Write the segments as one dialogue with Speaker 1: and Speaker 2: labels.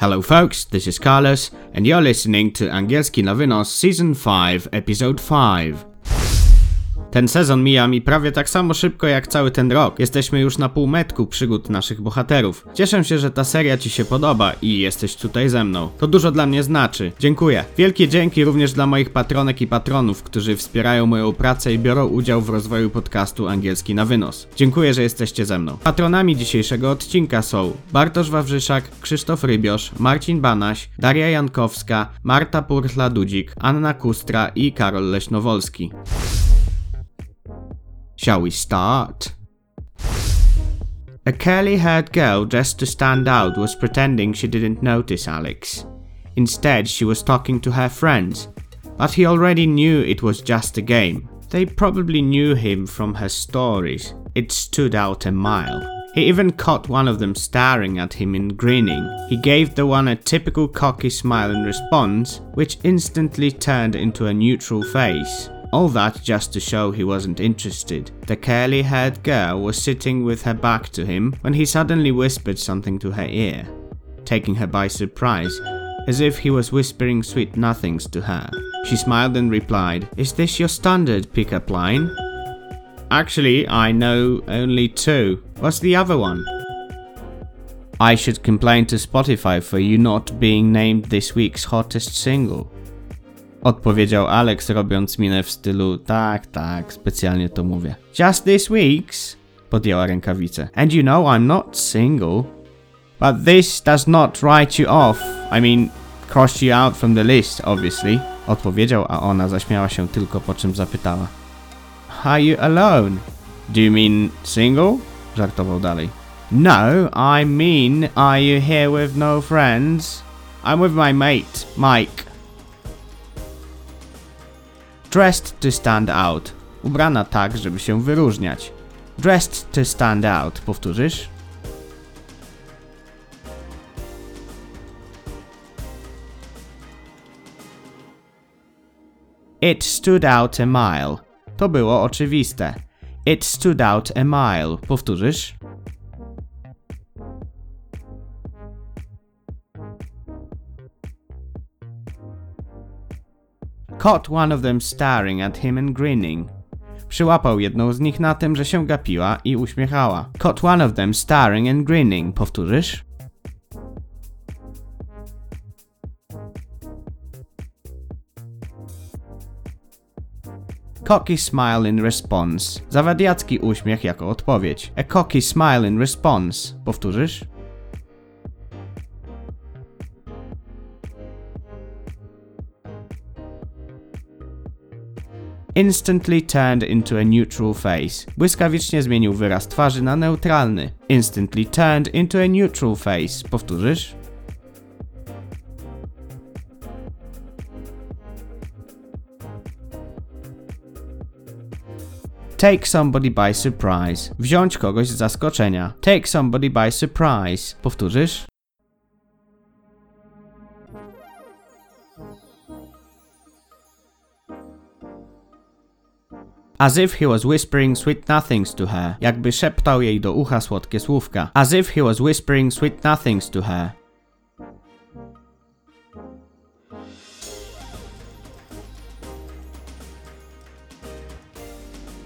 Speaker 1: Hello, folks, this is Carlos, and you're listening to Angielski Nowinos Season 5, Episode 5. Ten sezon mija mi prawie tak samo szybko jak cały ten rok. Jesteśmy już na półmetku przygód naszych bohaterów. Cieszę się, że ta seria Ci się podoba i jesteś tutaj ze mną. To dużo dla mnie znaczy. Dziękuję. Wielkie dzięki również dla moich patronek i patronów, którzy wspierają moją pracę i biorą udział w rozwoju podcastu Angielski na Wynos. Dziękuję, że jesteście ze mną. Patronami dzisiejszego odcinka są Bartosz Wawrzyszak, Krzysztof Rybiosz, Marcin Banaś, Daria Jankowska, Marta Purtla-Dudzik, Anna Kustra i Karol Leśnowolski. Shall we start? A curly haired girl dressed to stand out was pretending she didn't notice Alex. Instead, she was talking to her friends, but he already knew it was just a game. They probably knew him from her stories. It stood out a mile. He even caught one of them staring at him and grinning. He gave the one a typical cocky smile in response, which instantly turned into a neutral face. All that just to show he wasn't interested. The curly haired girl was sitting with her back to him when he suddenly whispered something to her ear, taking her by surprise, as if he was whispering sweet nothings to her. She smiled and replied, Is this your standard pickup line? Actually, I know only two. What's the other one? I should complain to Spotify for you not being named this week's hottest single. Odpowiedział Alex, robiąc minę w stylu tak, tak, specjalnie to mówię. Just this week's? Podjęła rękawicę. And you know I'm not single. But this does not write you off. I mean, cross you out from the list, obviously. Odpowiedział, a ona zaśmiała się tylko po czym zapytała. Are you alone? Do you mean single? Żartował dalej. No, I mean, are you here with no friends? I'm with my mate, Mike. Dressed to stand out. Ubrana tak, żeby się wyróżniać. Dressed to stand out. Powtórzysz? It stood out a mile. To było oczywiste. It stood out a mile. Powtórzysz? Caught one of them staring at him and grinning. Przyłapał jedną z nich na tym, że się gapiła i uśmiechała. Caught one of them staring and grinning. Powtórzysz? Cocky smile in response. Zawadiacki uśmiech jako odpowiedź. A cocky smile in response. Powtórzysz? Instantly turned into a neutral face. Błyskawicznie zmienił wyraz twarzy na neutralny. Instantly turned into a neutral face. Powtórzysz? Take somebody by surprise. Wziąć kogoś z zaskoczenia. Take somebody by surprise. Powtórzysz? As if he was whispering sweet nothings to her. Jakby szeptał jej do ucha słodkie słówka. As if he was whispering sweet nothings to her.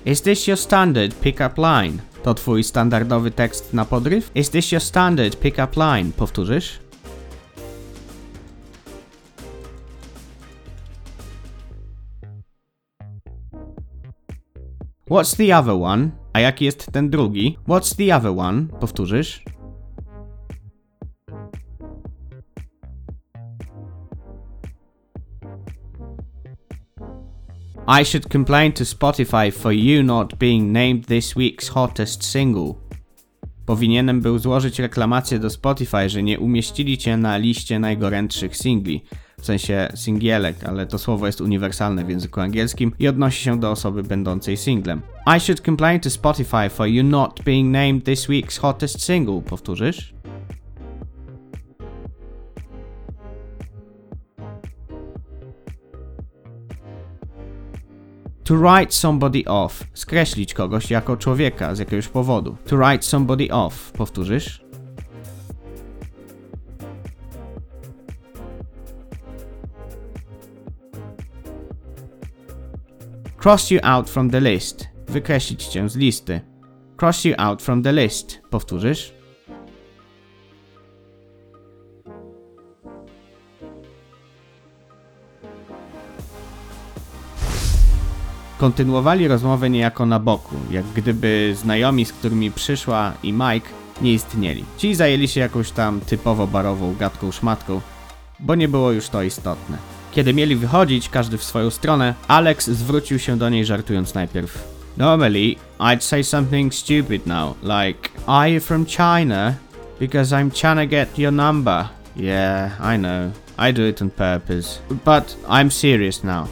Speaker 1: Is this your standard pick-up line? To twój standardowy tekst na podryw? Is this your standard pick-up line? Powtórzysz? What's the other one? A jaki jest ten drugi? What's the other one? Powtórzysz? I should complain to Spotify for you not being named this week's hottest single. Powinienem był złożyć reklamację do Spotify, że nie umieścili cię na liście najgorętszych singli. W sensie singielek, ale to słowo jest uniwersalne w języku angielskim i odnosi się do osoby będącej singlem. I should complain to Spotify for you not being named this week's hottest single. Powtórzysz? To write somebody off. Skreślić kogoś jako człowieka z jakiegoś powodu. To write somebody off. Powtórzysz? Cross you out from the list. Wykreślić cię z listy. Cross you out from the list. Powtórzysz? Kontynuowali rozmowę niejako na boku, jak gdyby znajomi, z którymi przyszła i Mike nie istnieli. Ci zajęli się jakąś tam typowo barową gadką szmatką, bo nie było już to istotne. Kiedy mieli wychodzić, każdy w swoją stronę, Alex zwrócił się do niej żartując najpierw. Normally, I'd say something stupid now, like, Are you from China? Because I'm trying to get your number. Yeah, I know. I do it on purpose. But I'm serious now.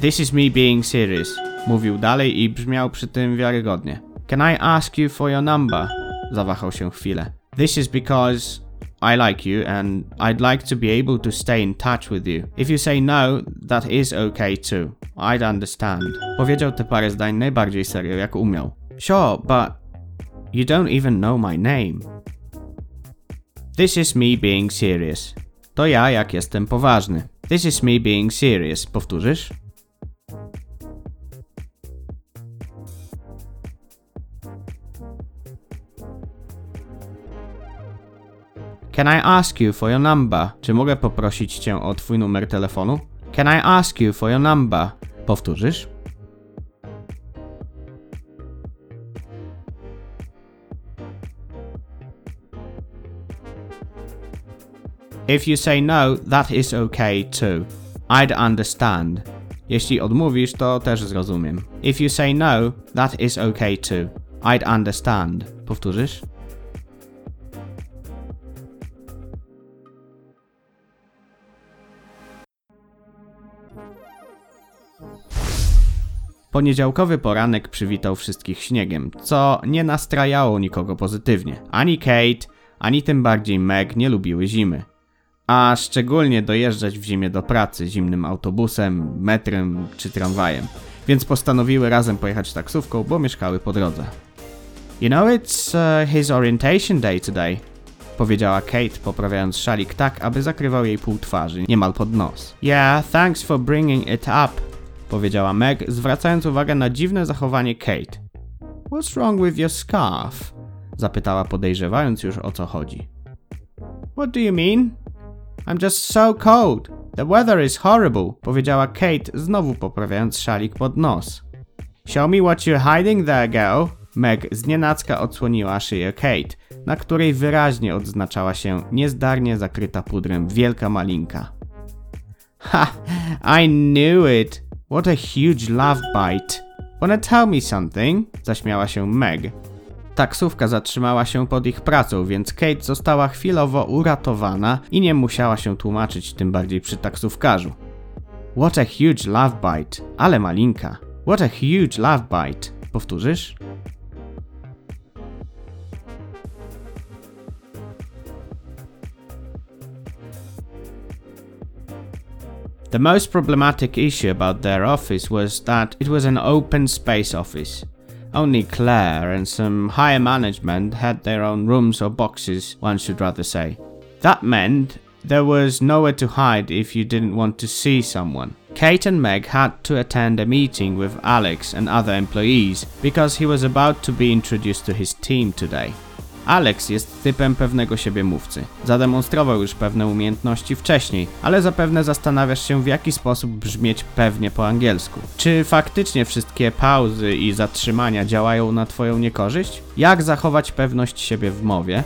Speaker 1: This is me being serious. Mówił dalej i brzmiał przy tym wiarygodnie. Can I ask you for your number? Zawahał się chwilę. This is because I like you and I'd like to be able to stay in touch with you. If you say no, that is okay too. I'd understand. Powiedział te parę zdań najbardziej serio jak umiał. Sure, but you don't even know my name. This is me being serious. To ja jak jestem poważny. This is me being serious. Powtórzysz? Can I ask you for your number? Czy mogę poprosić cię o twój numer telefonu? Can I ask you for your number? Powtórzysz? If you say no, that is okay too. I'd understand. Jeśli odmówisz, to też zrozumiem. If you say no, that is okay too. I'd understand. Powtórzysz? Poniedziałkowy poranek przywitał wszystkich śniegiem, co nie nastrajało nikogo pozytywnie. Ani Kate, ani tym bardziej Meg nie lubiły zimy. A szczególnie dojeżdżać w zimie do pracy zimnym autobusem, metrem czy tramwajem. Więc postanowiły razem pojechać taksówką, bo mieszkały po drodze. You know, it's uh, his orientation day today, powiedziała Kate, poprawiając szalik tak, aby zakrywał jej pół twarzy, niemal pod nos. Yeah, thanks for bringing it up, powiedziała Meg, zwracając uwagę na dziwne zachowanie Kate. What's wrong with your scarf? zapytała podejrzewając już o co chodzi. What do you mean? I'm just so cold. The weather is horrible, powiedziała Kate, znowu poprawiając szalik pod nos. Show me what you're hiding there, girl. Meg znienacka odsłoniła szyję Kate, na której wyraźnie odznaczała się niezdarnie zakryta pudrem wielka malinka. Ha! I knew it! What a huge love bite! Wanna tell me something? Zaśmiała się Meg. Taksówka zatrzymała się pod ich pracą, więc Kate została chwilowo uratowana i nie musiała się tłumaczyć, tym bardziej przy taksówkarzu. What a huge love bite! Ale malinka. What a huge love bite! Powtórzysz? The most problematic issue about their office was that it was an open space office. Only Claire and some higher management had their own rooms or boxes, one should rather say. That meant there was nowhere to hide if you didn't want to see someone. Kate and Meg had to attend a meeting with Alex and other employees because he was about to be introduced to his team today. Alex jest typem pewnego siebie mówcy. Zademonstrował już pewne umiejętności wcześniej, ale zapewne zastanawiasz się w jaki sposób brzmieć pewnie po angielsku. Czy faktycznie wszystkie pauzy i zatrzymania działają na twoją niekorzyść? Jak zachować pewność siebie w mowie?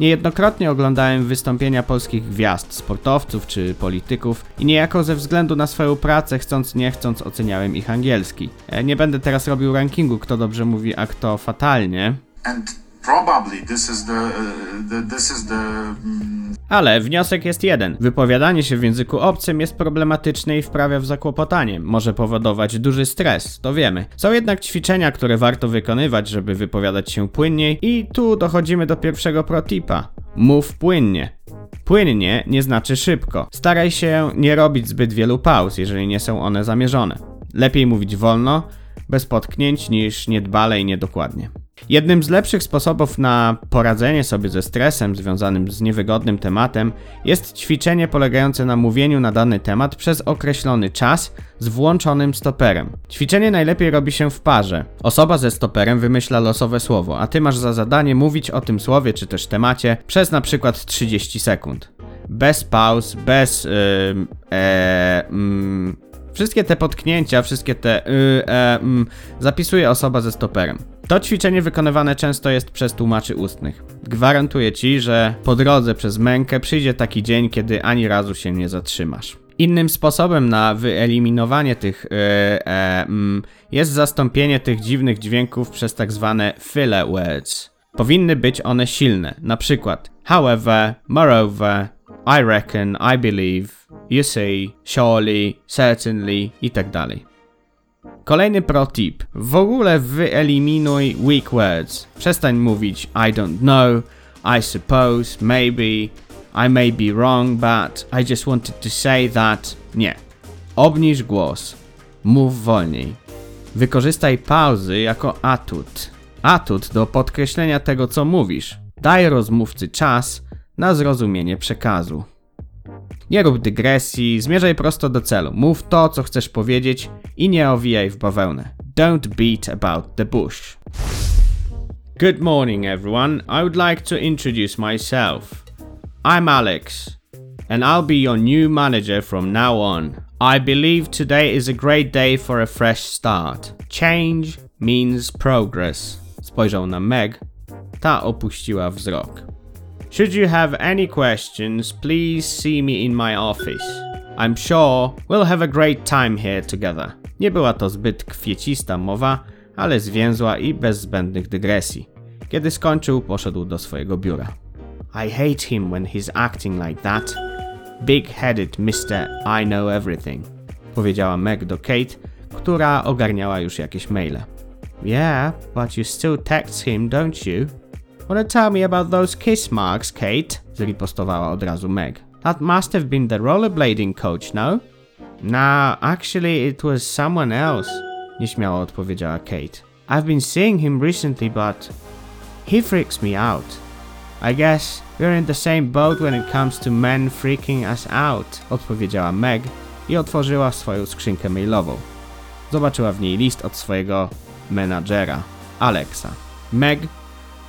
Speaker 1: Niejednokrotnie oglądałem wystąpienia polskich gwiazd, sportowców czy polityków i niejako ze względu na swoją pracę chcąc nie chcąc oceniałem ich angielski. E, Nie będę teraz robił rankingu kto dobrze mówi, a kto fatalnie,
Speaker 2: and probably this is the, uh, the this is the mm,
Speaker 1: Ale wniosek jest jeden. Wypowiadanie się w języku obcym jest problematyczne i wprawia w zakłopotanie. Może powodować duży stres, to wiemy. Są jednak ćwiczenia, które warto wykonywać, żeby wypowiadać się płynniej i tu dochodzimy do pierwszego protipa. Mów płynnie. Płynnie nie znaczy szybko. Staraj się nie robić zbyt wielu pauz, jeżeli nie są one zamierzone. Lepiej mówić wolno, bez potknięć niż niedbale i niedokładnie. Jednym z lepszych sposobów na poradzenie sobie ze stresem związanym z niewygodnym tematem jest ćwiczenie polegające na mówieniu na dany temat przez określony czas z włączonym stoperem. Ćwiczenie najlepiej robi się w parze. Osoba ze stoperem wymyśla losowe słowo, a ty masz za zadanie mówić o tym słowie czy też temacie przez na przykład 30 sekund. Bez pauz, bez. Yy, e, mm, wszystkie te potknięcia, wszystkie te. Yy, e, mm, zapisuje osoba ze stoperem. To ćwiczenie wykonywane często jest przez tłumaczy ustnych. Gwarantuję ci, że po drodze przez mękę przyjdzie taki dzień, kiedy ani razu się nie zatrzymasz. Innym sposobem na wyeliminowanie tych yy, e, mm, jest zastąpienie tych dziwnych dźwięków przez tak zwane filler words. Powinny być one silne, na przykład however, moreover, I reckon, I believe, you see, surely, certainly i tak. Kolejny pro tip. W ogóle wyeliminuj weak words. Przestań mówić I don't know, I suppose, maybe, I may be wrong, but I just wanted to say that. Nie. Obniż głos. Mów wolniej. Wykorzystaj pauzy jako atut. Atut do podkreślenia tego, co mówisz. Daj rozmówcy czas na zrozumienie przekazu. Nie rób dygresji, zmierzaj prosto do celu. Mów to, co chcesz powiedzieć i nie owijaj w bawełnę. Don't beat about the bush. Good morning, everyone. I would like to introduce myself. I'm Alex, and I'll be your new manager from now on. I believe today is a great day for a fresh start. Change means progress. Spojrzał na Meg. Ta opuściła wzrok. Should you have any questions, please see me in my office. I'm sure we'll have a great time here together. Nie była to zbyt kwiecista mowa, ale zwięzła i bez zbędnych dygresji. Kiedy skończył, poszedł do swojego biura. I hate him when he's acting like that. Big-headed Mr. I know everything. Powiedziała Meg do Kate, która ogarniała już jakieś maile. Yeah, but you still text him, don't you? Wanna tell me about those kiss marks, Kate? Zripostowała od razu Meg. That must have been the rollerblading coach, no? Nah, actually it was someone else. Nieśmiało odpowiedziała Kate. I've been seeing him recently, but he freaks me out. I guess we're in the same boat when it comes to men freaking us out, odpowiedziała Meg i otworzyła swoją skrzynkę mailową. Zobaczyła w niej list od swojego menadżera, Alexa. Meg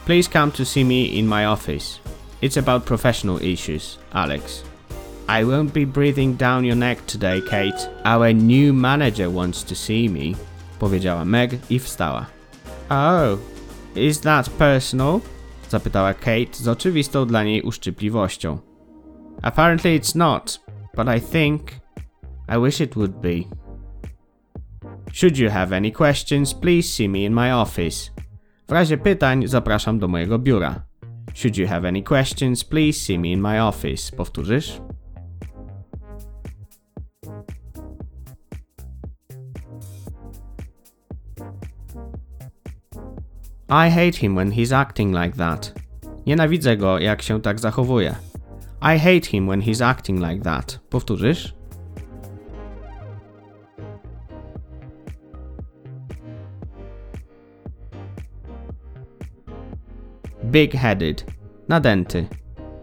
Speaker 1: Please come to see me in my office. It's about professional issues, Alex. I won't be breathing down your neck today, Kate. Our new manager wants to see me, powiedziała Meg i wstała. Oh, is that personal? zapytała Kate z oczywistą dla niej uszczypliwością. Apparently it's not, but I think I wish it would be. Should you have any questions, please see me in my office. W razie pytań zapraszam do mojego biura. Should you have any questions, please see me in my office. Powtórzysz? I hate him when he's acting like that. Nienawidzę go, jak się tak zachowuje. I hate him when he's acting like that. Powtórzysz? Big-headed. Nadęty.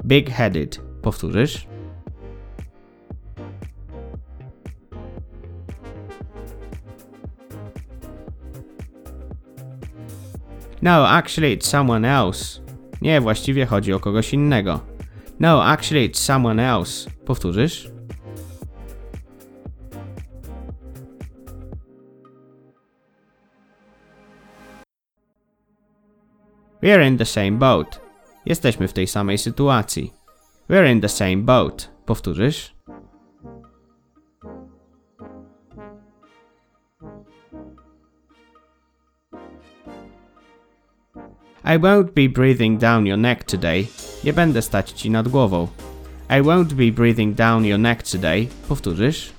Speaker 1: Big-headed. Powtórzysz? No, actually it's someone else. Nie, właściwie chodzi o kogoś innego. No, actually it's someone else. Powtórzysz? We're in the same boat. Jesteśmy w tej samej sytuacji. We're in the same boat. Powtórzysz? I won't be breathing down your neck today. Nie będę stać ci nad głową. I won't be breathing down your neck today. Powtórzysz?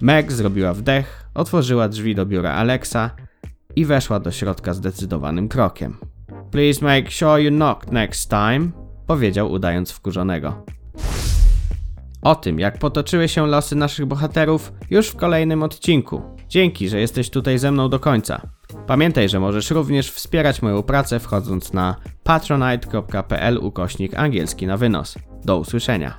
Speaker 1: Meg zrobiła wdech, otworzyła drzwi do biura Alexa i weszła do środka zdecydowanym krokiem. Please make sure you knock next time, powiedział udając wkurzonego. O tym, jak potoczyły się losy naszych bohaterów, już w kolejnym odcinku. Dzięki, że jesteś tutaj ze mną do końca. Pamiętaj, że możesz również wspierać moją pracę wchodząc na patronite.pl ukośnik angielski na wynos. Do usłyszenia.